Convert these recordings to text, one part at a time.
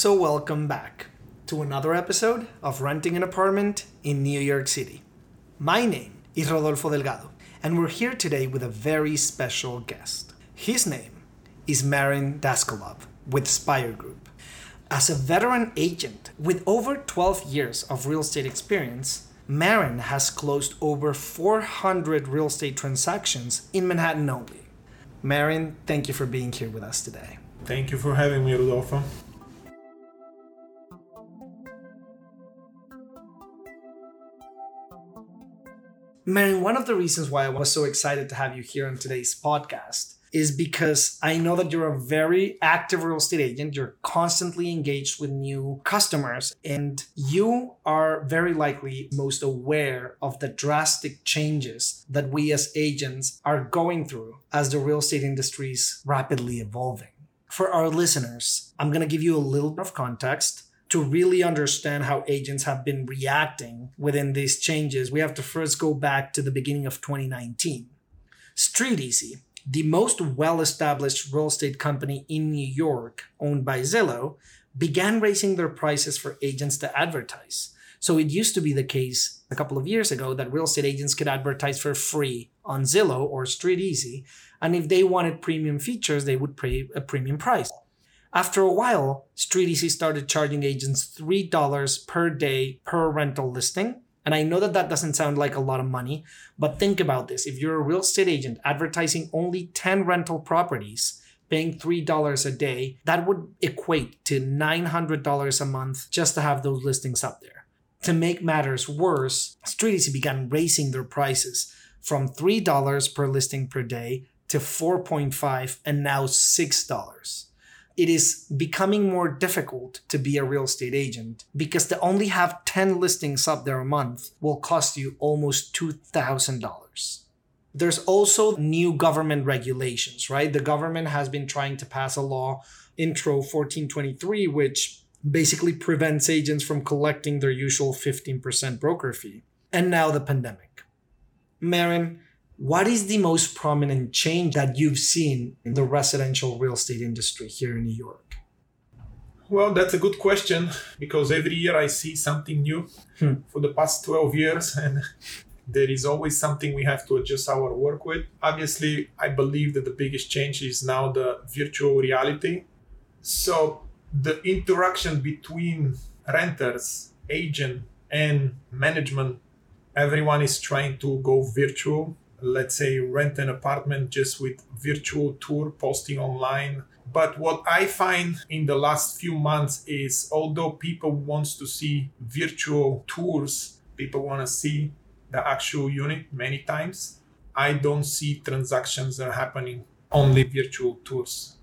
So, welcome back to another episode of Renting an Apartment in New York City. My name is Rodolfo Delgado, and we're here today with a very special guest. His name is Marin Daskolov with Spire Group. As a veteran agent with over 12 years of real estate experience, Marin has closed over 400 real estate transactions in Manhattan only. Marin, thank you for being here with us today. Thank you for having me, Rodolfo. Marin, one of the reasons why I was so excited to have you here on today's podcast is because I know that you're a very active real estate agent. You're constantly engaged with new customers, and you are very likely most aware of the drastic changes that we as agents are going through as the real estate industry is rapidly evolving. For our listeners, I'm going to give you a little bit of context to really understand how agents have been reacting within these changes, we have to first go back to the beginning of 2019. StreetEasy, the most well established real estate company in New York, owned by Zillow, began raising their prices for agents to advertise. So it used to be the case a couple of years ago that real estate agents could advertise for free on Zillow or StreetEasy. And if they wanted premium features, they would pay a premium price. After a while, StreetEasy started charging agents $3 per day per rental listing. And I know that that doesn't sound like a lot of money, but think about this. If you're a real estate agent advertising only 10 rental properties, paying $3 a day, that would equate to $900 a month just to have those listings up there. To make matters worse, StreetEasy began raising their prices from $3 per listing per day to 4.5 and now $6 it is becoming more difficult to be a real estate agent because to only have 10 listings up there a month will cost you almost $2,000. There's also new government regulations, right? The government has been trying to pass a law, Intro 1423, which basically prevents agents from collecting their usual 15% broker fee. And now the pandemic. Marin, what is the most prominent change that you've seen in the residential real estate industry here in New York? Well, that's a good question because every year I see something new hmm. for the past 12 years, and there is always something we have to adjust our work with. Obviously, I believe that the biggest change is now the virtual reality. So, the interaction between renters, agent, and management, everyone is trying to go virtual let's say rent an apartment just with virtual tour posting online. But what i find in the last few months is although people wants to see virtual tours people want to see the actual unit many times i don't see transactions are happening only virtual tours.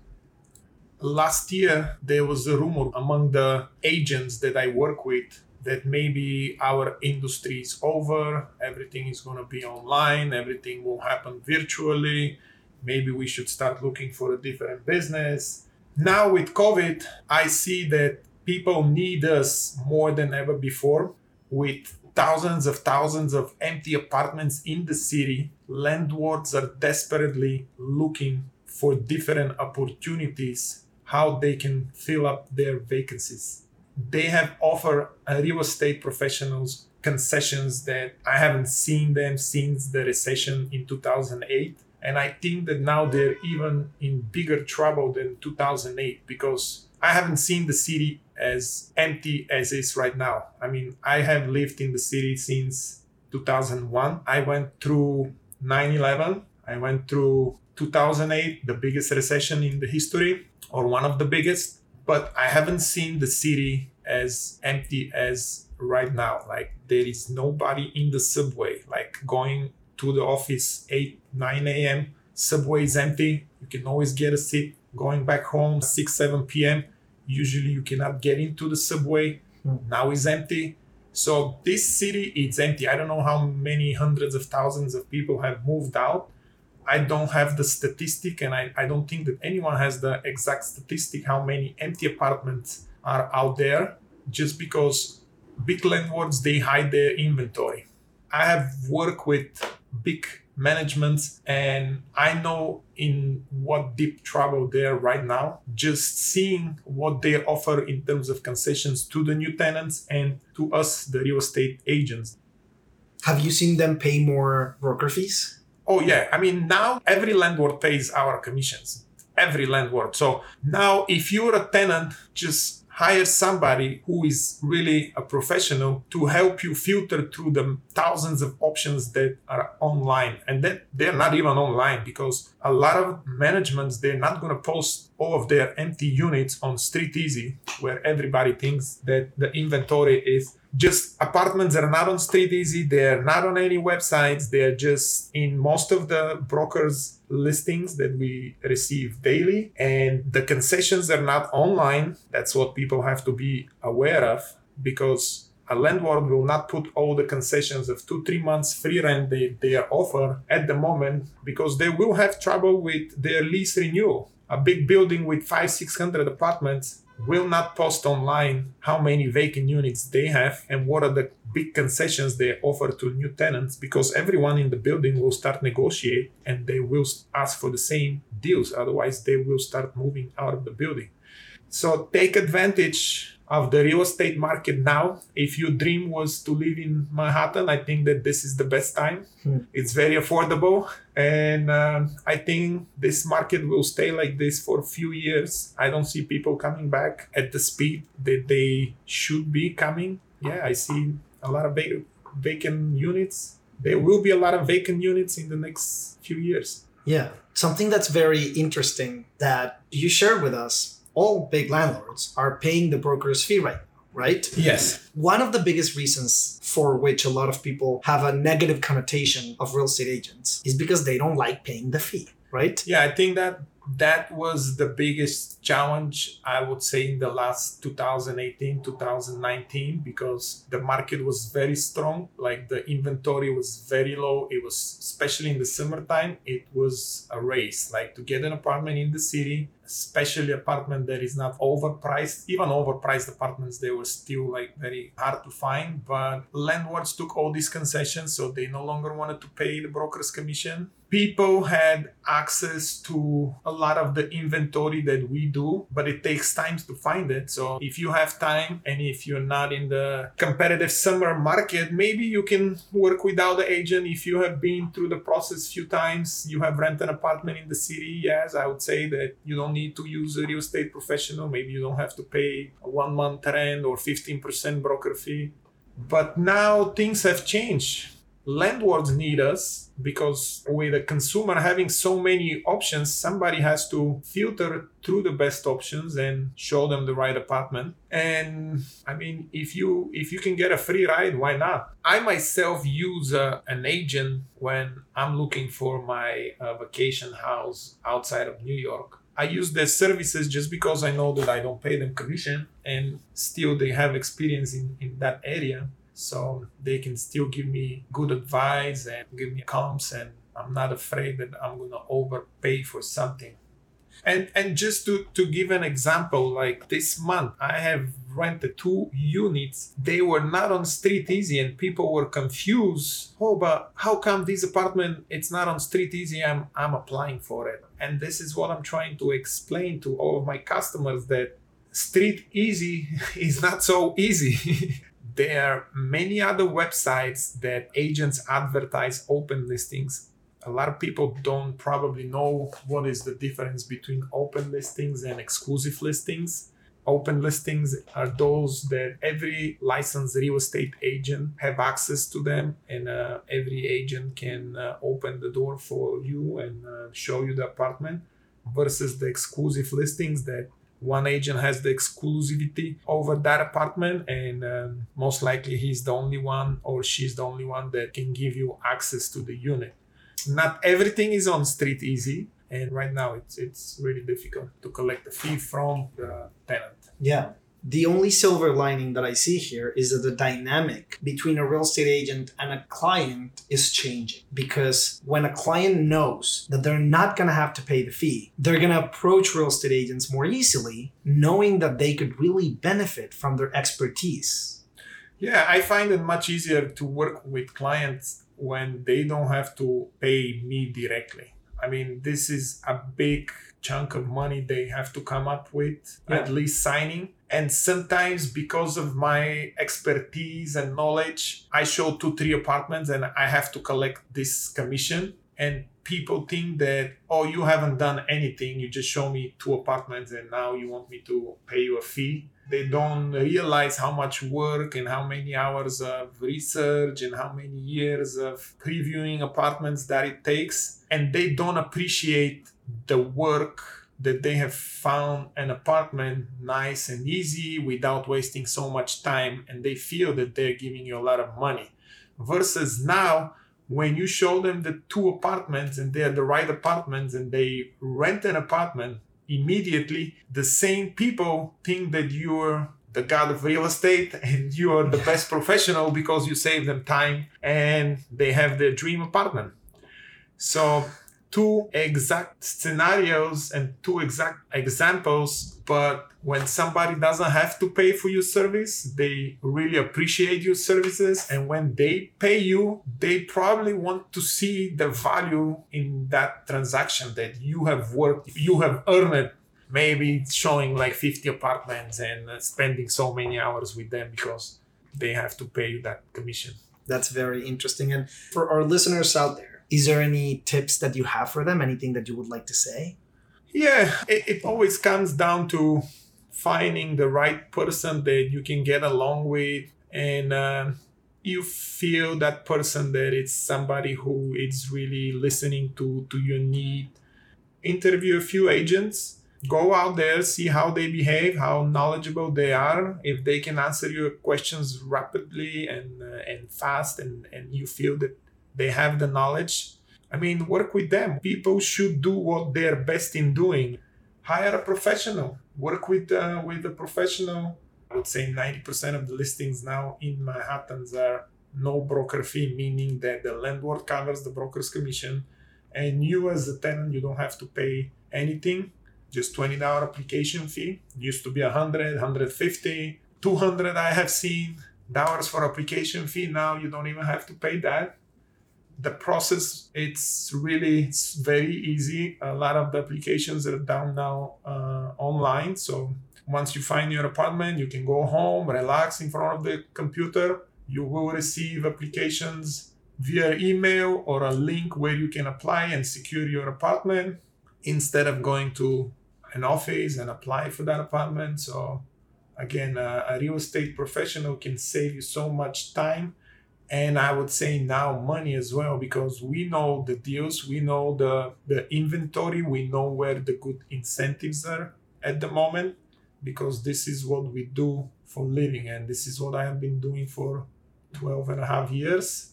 Last year there was a rumor among the agents that i work with that maybe our industry is over, everything is going to be online, everything will happen virtually. Maybe we should start looking for a different business. Now, with COVID, I see that people need us more than ever before. With thousands of thousands of empty apartments in the city, landlords are desperately looking for different opportunities how they can fill up their vacancies they have offered uh, real estate professionals concessions that I haven't seen them since the recession in 2008. And I think that now they're even in bigger trouble than 2008 because I haven't seen the city as empty as is right now. I mean, I have lived in the city since 2001. I went through 9 11. I went through 2008, the biggest recession in the history, or one of the biggest but I haven't seen the city as empty as right now. Like there is nobody in the subway. Like going to the office 8, 9 a.m. Subway is empty. You can always get a seat. Going back home 6, 7 p.m. Usually you cannot get into the subway. Mm. Now it's empty. So this city it's empty. I don't know how many hundreds of thousands of people have moved out I don't have the statistic, and I, I don't think that anyone has the exact statistic how many empty apartments are out there just because big landlords they hide their inventory. I have worked with big managements and i know in what deep trouble they're right now just seeing what they offer in terms of concessions to the new tenants and to us the real estate agents have you seen them pay more broker fees oh yeah. I mean now every landlord pays our commissions. Every landlord. So now if you're a tenant just hire somebody who is really a professional to help you filter through the thousands of options that are online. And that they're not even online because a lot of managements they're not going to post all of their empty units on street easy where everybody thinks that the inventory is just apartments that are not on street easy they're not on any websites they're just in most of the brokers listings that we receive daily. And the concessions are not online. That's what people have to be aware of because a landlord will not put all the concessions of two three months free rent they, they offer at the moment because they will have trouble with their lease renewal. A big building with five six hundred apartments will not post online how many vacant units they have and what are the big concessions they offer to new tenants because everyone in the building will start negotiate and they will ask for the same deals. Otherwise they will start moving out of the building. So take advantage of the real estate market now. If your dream was to live in Manhattan, I think that this is the best time. Hmm. It's very affordable, and uh, I think this market will stay like this for a few years. I don't see people coming back at the speed that they should be coming. Yeah, I see a lot of vac- vacant units. There will be a lot of vacant units in the next few years. Yeah, something that's very interesting that you shared with us all big landlords are paying the broker's fee right now, right? Yes. One of the biggest reasons for which a lot of people have a negative connotation of real estate agents is because they don't like paying the fee, right? Yeah, I think that that was the biggest challenge i would say in the last 2018 2019 because the market was very strong like the inventory was very low. It was especially in the summertime it was a race like to get an apartment in the city especially apartment that is not overpriced. Even overpriced apartments they were still like very hard to find but landlords took all these concessions so they no longer wanted to pay the broker's commission. People had access to a lot of the inventory that we do but it takes time to find it so if you have time and if you're not in the competitive summer market maybe you can work without the agent if you have been through the process few times you have rented an apartment in the city yes i would say that you don't need to use a real estate professional. Maybe you don't have to pay a one month rent or 15% broker fee. But now things have changed. Landlords need us because with a consumer having so many options, somebody has to filter through the best options and show them the right apartment. And I mean, if you if you can get a free ride, why not? I myself use uh, an agent when I'm looking for my uh, vacation house outside of New York I use their services just because I know that I don't pay them commission and still they have experience in, in that area. So they can still give me good advice and give me comps and I'm not afraid that I'm gonna overpay for something. And and just to, to give an example, like this month I have rented two units. They were not on Street Easy, and people were confused. Oh, but how come this apartment it's not on Street Easy? I'm I'm applying for it, and this is what I'm trying to explain to all of my customers that Street Easy is not so easy. there are many other websites that agents advertise open listings. A lot of people don't probably know what is the difference between open listings and exclusive listings. Open listings are those that every licensed real estate agent have access to them and uh, every agent can uh, open the door for you and uh, show you the apartment versus the exclusive listings that one agent has the exclusivity over that apartment and um, most likely he's the only one or she's the only one that can give you access to the unit. Not everything is on street easy and right now it's it's really difficult to collect the fee from the tenant. Yeah the only silver lining that I see here is that the dynamic between a real estate agent and a client is changing because when a client knows that they're not going to have to pay the fee, they're going to approach real estate agents more easily, knowing that they could really benefit from their expertise. Yeah, I find it much easier to work with clients when they don't have to pay me directly. I mean, this is a big chunk of money they have to come up with, Yeah. at least signing. And sometimes, because of my expertise and knowledge, I show two, three apartments and I have to collect this commission. And people think that, oh, you haven't done anything. You just show me two apartments and now you want me to pay you a fee. They don't realize how much work and how many hours of research and how many years of previewing apartments that it takes. And they don't appreciate the work that they have found an apartment nice and easy without wasting so much time. And they feel that they're giving you a lot of money. Versus now, when you show them the two apartments and they're the right apartments and they rent an apartment immediately the same people think that you're the god of real estate and you're the best professional because you save them time and they have their dream apartment so two exact scenarios and two exact examples but when somebody doesn't have to pay for your service they really appreciate your services and when they pay you they probably want to see the value in that transaction that you have worked you have earned maybe showing like 50 apartments and uh, spending so many hours with them because they have to pay you that commission That's very interesting. And for our listeners out there, is there any tips that you have for them? Anything that you would like to say? Yeah, it, it always comes down to finding the right person that you can get along with, and uh, you feel that person that it's somebody who is really listening to to your need. Interview a few agents. Go out there, see how they behave, how knowledgeable they are. If they can answer your questions rapidly and uh, and fast, and and you feel that they have the knowledge, I mean, work with them. People should do what they're best in doing. Hire a professional. Work with uh, with a professional. I would say 90% of the listings now in Manhattan's are no broker fee, meaning that the landlord covers the broker's commission, and you as a tenant you don't have to pay anything. Just $20 application fee. Used to be 100, 150, 200 I have seen dollars for application fee. Now you don't even have to pay that the process it's really it's very easy. A lot of the applications are down now uh, online. So once you find your apartment you can go home relax in front of the computer. You will receive applications via email or a link where you can apply and secure your apartment instead of going to an office and apply for that apartment. So again a real estate professional can save you so much time and I would say now money as well because we know the deals, we know the the inventory, we know where the good incentives are at the moment because this is what we do for living and this is what I have been doing for 12 and a half years.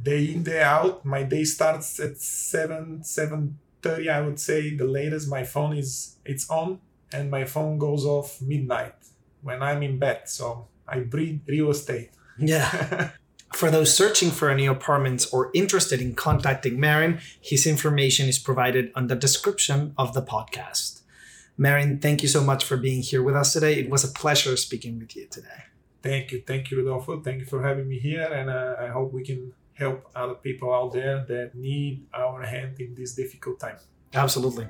Day in, day out. My day starts at 7, 7.30 I would say the latest my phone is it's on and my phone goes off midnight when I'm in bed. So I breathe real estate. Yeah. For those searching for any apartments or interested in contacting Marin, his information is provided on the description of the podcast. Marin, thank you so much for being here with us today. It was a pleasure speaking with you today. Thank you. Thank you, Rodolfo. Thank you for having me here. And uh, I hope we can help other people out there that need our hand in this difficult time. Absolutely.